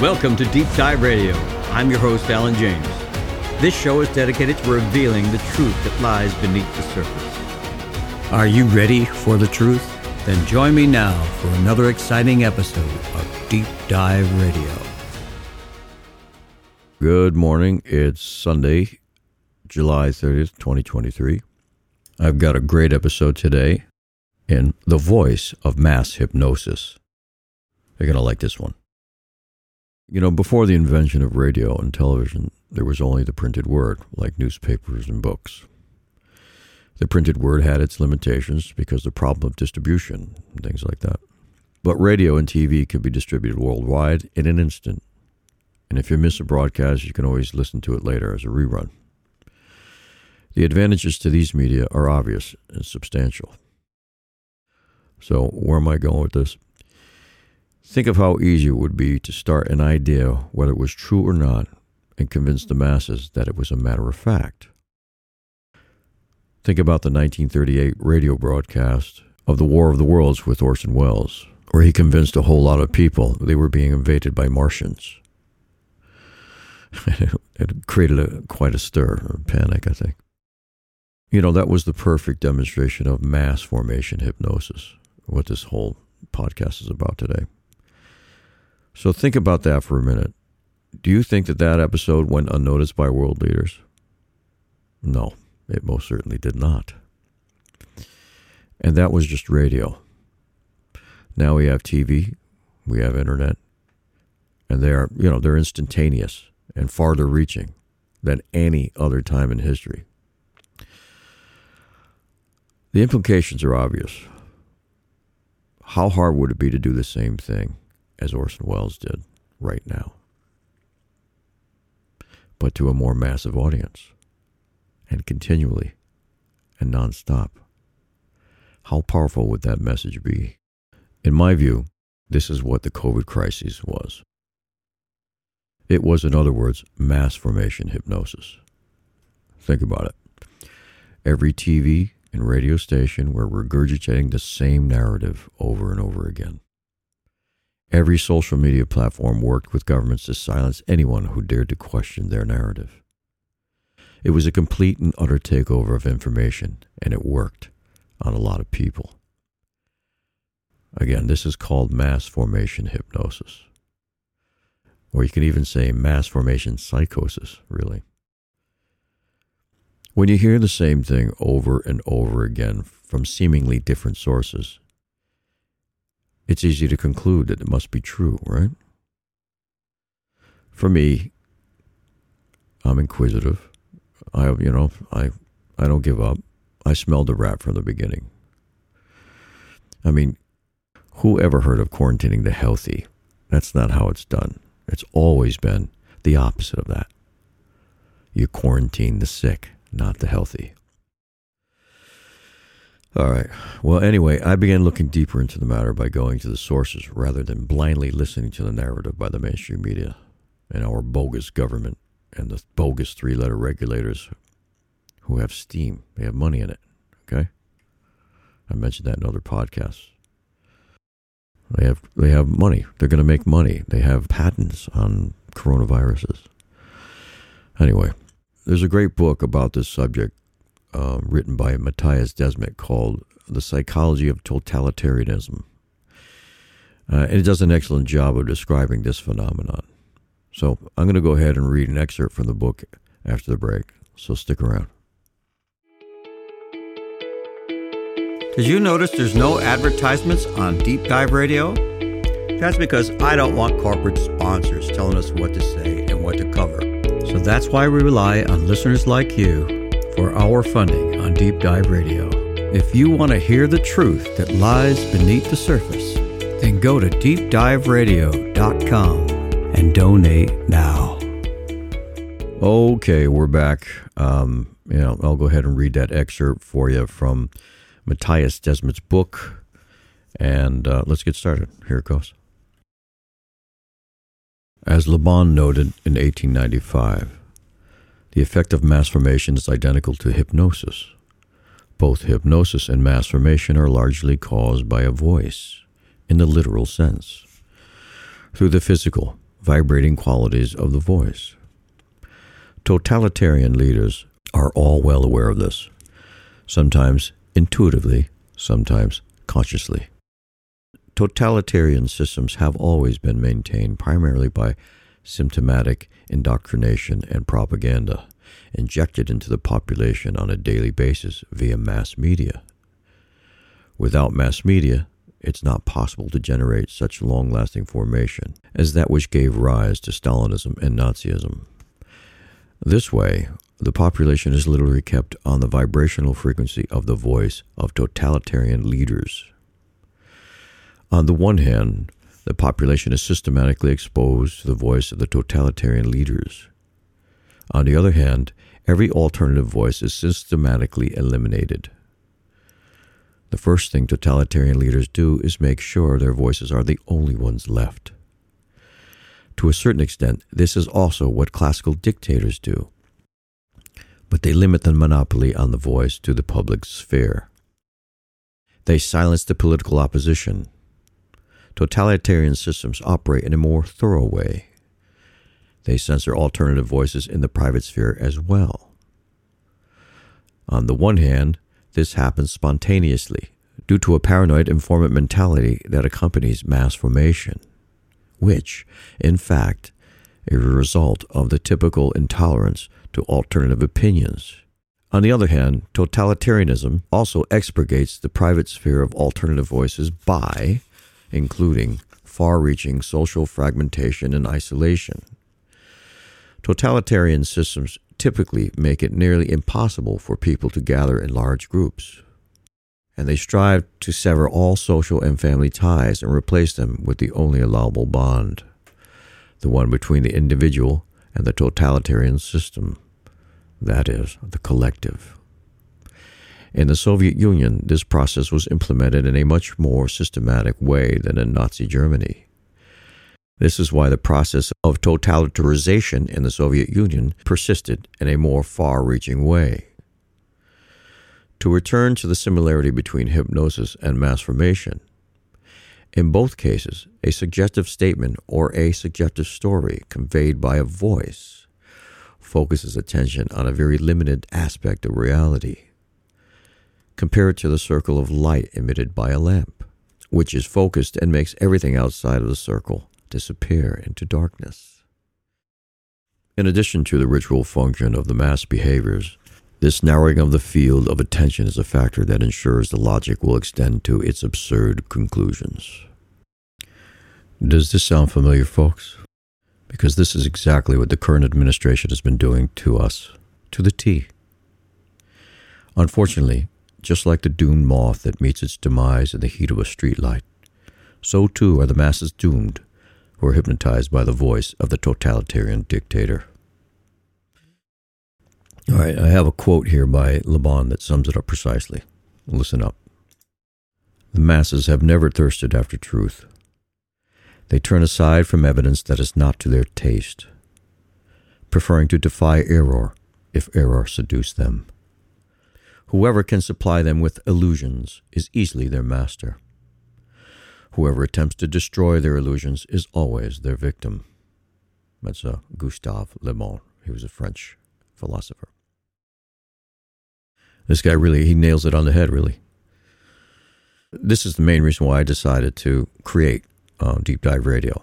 Welcome to Deep Dive Radio. I'm your host, Alan James. This show is dedicated to revealing the truth that lies beneath the surface. Are you ready for the truth? Then join me now for another exciting episode of Deep Dive Radio. Good morning. It's Sunday, July 30th, 2023. I've got a great episode today in The Voice of Mass Hypnosis. You're going to like this one. You know, before the invention of radio and television, there was only the printed word, like newspapers and books. The printed word had its limitations because of the problem of distribution and things like that. But radio and TV could be distributed worldwide in an instant. And if you miss a broadcast, you can always listen to it later as a rerun. The advantages to these media are obvious and substantial. So, where am I going with this? Think of how easy it would be to start an idea, whether it was true or not, and convince the masses that it was a matter of fact. Think about the 1938 radio broadcast of The War of the Worlds with Orson Welles, where he convinced a whole lot of people they were being invaded by Martians. it created a, quite a stir, a panic, I think. You know, that was the perfect demonstration of mass formation hypnosis, what this whole podcast is about today. So think about that for a minute. Do you think that that episode went unnoticed by world leaders? No, it most certainly did not. And that was just radio. Now we have TV, we have internet, and they are, you know, they're instantaneous and farther reaching than any other time in history. The implications are obvious. How hard would it be to do the same thing as Orson Welles did right now? But to a more massive audience and continually and nonstop. How powerful would that message be? In my view, this is what the COVID crisis was. It was, in other words, mass formation hypnosis. Think about it. Every TV and radio station were regurgitating the same narrative over and over again. Every social media platform worked with governments to silence anyone who dared to question their narrative. It was a complete and utter takeover of information, and it worked on a lot of people. Again, this is called mass formation hypnosis. Or you can even say mass formation psychosis, really. When you hear the same thing over and over again from seemingly different sources, it's easy to conclude that it must be true, right? For me, I'm inquisitive. I, you know, I, I don't give up. I smelled the rat from the beginning. I mean, who ever heard of quarantining the healthy? That's not how it's done. It's always been the opposite of that. You quarantine the sick, not the healthy. All right. Well, anyway, I began looking deeper into the matter by going to the sources rather than blindly listening to the narrative by the mainstream media and our bogus government and the bogus three letter regulators who have steam. They have money in it. Okay? I mentioned that in other podcasts. They have they have money. They're going to make money. They have patents on coronaviruses. Anyway, there's a great book about this subject uh, written by Matthias Desmet called "The Psychology of Totalitarianism," uh, and it does an excellent job of describing this phenomenon. So I'm going to go ahead and read an excerpt from the book after the break. So stick around. Did you notice there's no advertisements on Deep Dive Radio? That's because I don't want corporate sponsors telling us what to say and what to cover. So that's why we rely on listeners like you for our funding on Deep Dive Radio. If you want to hear the truth that lies beneath the surface, then go to deepdiveradio.com and donate now. Okay, we're back. Um, you know, I'll go ahead and read that excerpt for you from Matthias Desmet's book, and uh, let's get started. Here it goes. As Le Bon noted in 1895, the effect of mass formation is identical to hypnosis. Both hypnosis and mass formation are largely caused by a voice, in the literal sense. Through the physical, vibrating qualities of the voice. Totalitarian leaders are all well aware of this, sometimes intuitively, sometimes consciously. Totalitarian systems have always been maintained primarily by symptomatic indoctrination and propaganda injected into the population on a daily basis via mass media. Without mass media, it's not possible to generate such long lasting formation as that which gave rise to Stalinism and Nazism. This way, the population is literally kept on the vibrational frequency of the voice of totalitarian leaders. On the one hand, the population is systematically exposed to the voice of the totalitarian leaders. On the other hand, every alternative voice is systematically eliminated. The first thing totalitarian leaders do is make sure their voices are the only ones left. To a certain extent, this is also what classical dictators do. But they limit the monopoly on the voice to the public sphere. They silence the political opposition. Totalitarian systems operate in a more thorough way. They censor alternative voices in the private sphere as well. On the one hand, this happens spontaneously due to a paranoid informant mentality that accompanies mass formation, which, in fact, is a result of the typical intolerance to alternative opinions. On the other hand, totalitarianism also expurgates the private sphere of alternative voices by including far reaching social fragmentation and isolation. Totalitarian systems typically make it nearly impossible for people to gather in large groups. And they strive to sever all social and family ties and replace them with the only allowable bond the one between the individual and the totalitarian system, that is, the collective. In the Soviet Union, this process was implemented in a much more systematic way than in Nazi Germany. This is why the process of totalitarianization in the Soviet Union persisted in a more far reaching way. To return to the similarity between hypnosis and mass formation, in both cases, a suggestive statement or a suggestive story conveyed by a voice focuses attention on a very limited aspect of reality. Compare it to the circle of light emitted by a lamp, which is focused and makes everything outside of the circle disappear into darkness. In addition to the ritual function of the mass behaviors, this narrowing of the field of attention is a factor that ensures the logic will extend to its absurd conclusions. Does this sound familiar, folks? Because this is exactly what the current administration has been doing to us, to the T. Unfortunately, just like the doomed moth that meets its demise in the heat of a streetlight, so too are the masses doomed who are hypnotized by the voice of the totalitarian dictator. All right, I have a quote here by Le Bon that sums it up precisely. Listen up. The masses have never thirsted after truth. They turn aside from evidence that is not to their taste, preferring to defy error if error seduce them. Whoever can supply them with illusions is easily their master. Whoever attempts to destroy their illusions is always their victim. That's uh, Gustave Le Bon. He was a French philosopher. This guy really, he nails it on the head, really. This is the main reason why I decided to create uh, Deep Dive Radio,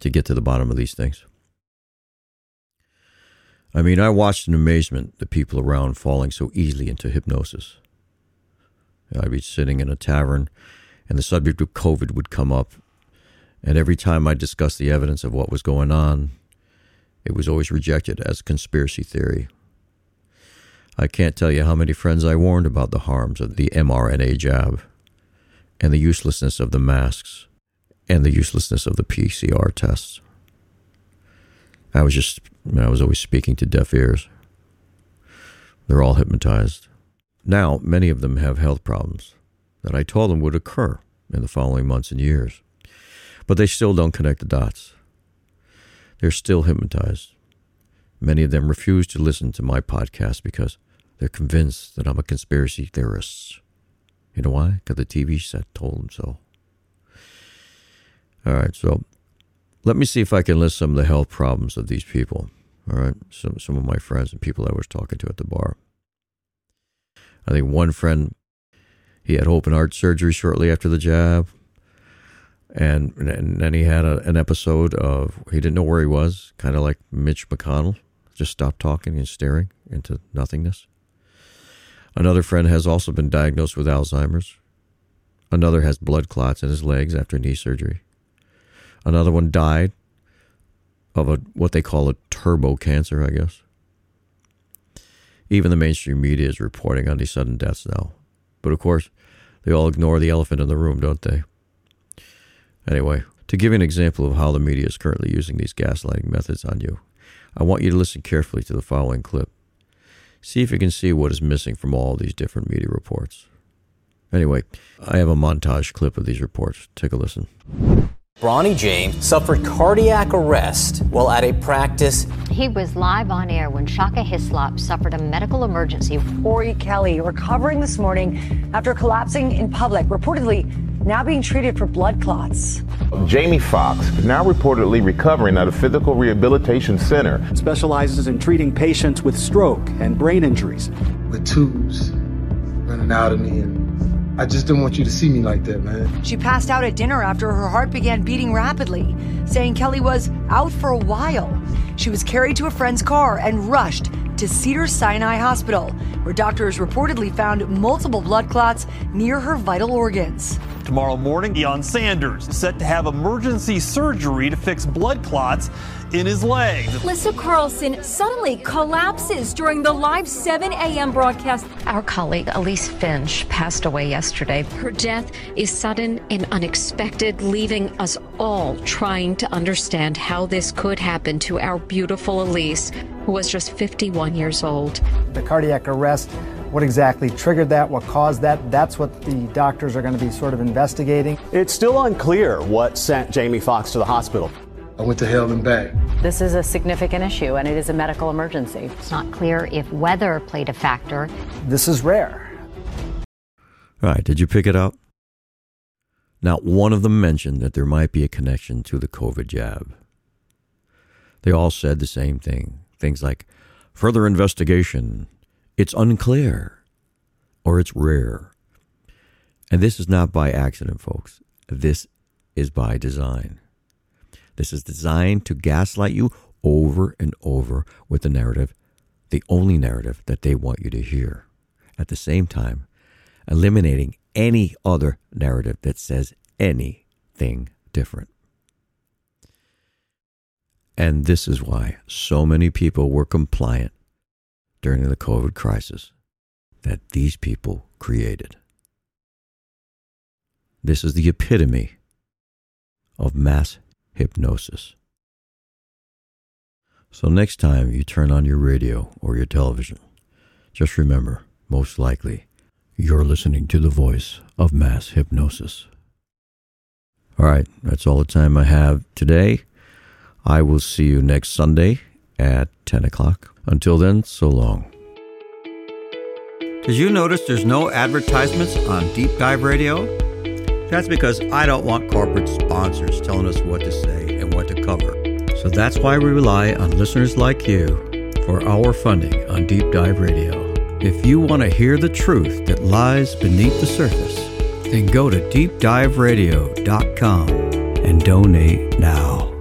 to get to the bottom of these things. I mean, I watched in amazement the people around falling so easily into hypnosis. I'd be sitting in a tavern and the subject of COVID would come up. And every time I discussed the evidence of what was going on, it was always rejected as a conspiracy theory. I can't tell you how many friends I warned about the harms of the mRNA jab and the uselessness of the masks and the uselessness of the PCR tests. I was just, I was always speaking to deaf ears. They're all hypnotized. Now, many of them have health problems that I told them would occur in the following months and years. But they still don't connect the dots. They're still hypnotized. Many of them refuse to listen to my podcast because they're convinced that I'm a conspiracy theorist. You know why? Because the TV set told them so. All right, so Let me see if I can list some of the health problems of these people. All right, some some of my friends and people I was talking to at the bar. I think one friend he had open heart surgery shortly after the jab, and and then he had a, an episode of he didn't know where he was, kind of like Mitch McConnell, just stopped talking and staring into nothingness. Another friend has also been diagnosed with Alzheimer's. Another has blood clots in his legs after knee surgery. Another one died of a what they call a turbo cancer, I guess. Even the mainstream media is reporting on these sudden deaths now. But of course, they all ignore the elephant in the room, don't they? Anyway, to give you an example of how the media is currently using these gaslighting methods on you, I want you to listen carefully to the following clip. See if you can see what is missing from all these different media reports. Anyway, I have a montage clip of these reports. Take a listen. Bronny James suffered cardiac arrest while at a practice. He was live on air when Shaka Hislop suffered a medical emergency. Corey Kelly recovering this morning after collapsing in public, reportedly now being treated for blood clots. Jamie Foxx, now reportedly recovering at a physical rehabilitation center. Specializes in treating patients with stroke and brain injuries. With tubes running out of me and I just didn't want you to see me like that, man. She passed out at dinner after her heart began beating rapidly, saying Kelly was out for a while. She was carried to a friend's car and rushed to Cedar Sinai Hospital, where doctors reportedly found multiple blood clots near her vital organs. Tomorrow morning, Deion Sanders is set to have emergency surgery to fix blood clots in his legs. Lisa Carlson suddenly collapses during the live 7 a.m. broadcast. Our colleague Elise Finch passed away yesterday. Her death is sudden and unexpected, leaving us all trying to understand how this could happen to our beautiful Elise, who was just 51 years old. The cardiac arrest what exactly triggered that? What caused that? That's what the doctors are going to be sort of investigating. It's still unclear what sent Jamie Foxx to the hospital. I went to hell and back. This is a significant issue and it is a medical emergency. It's not clear if weather played a factor. This is rare. All right, did you pick it up? Not one of them mentioned that there might be a connection to the COVID jab. They all said the same thing. Things like further investigation, it's unclear or it's rare. And this is not by accident, folks. This is by design. This is designed to gaslight you over and over with the narrative, the only narrative that they want you to hear. At the same time, eliminating any other narrative that says anything different. And this is why so many people were compliant during the COVID crisis that these people created. This is the epitome of mass hypnosis. So, next time you turn on your radio or your television, just remember most likely you're listening to the voice of mass hypnosis. All right, that's all the time I have today. I will see you next Sunday at 10 o'clock. Until then, so long. Did you notice there's no advertisements on Deep Dive Radio? That's because I don't want corporate sponsors telling us what to say and what to cover. So that's why we rely on listeners like you for our funding on Deep Dive Radio. If you want to hear the truth that lies beneath the surface, then go to deepdiveradio.com and donate now.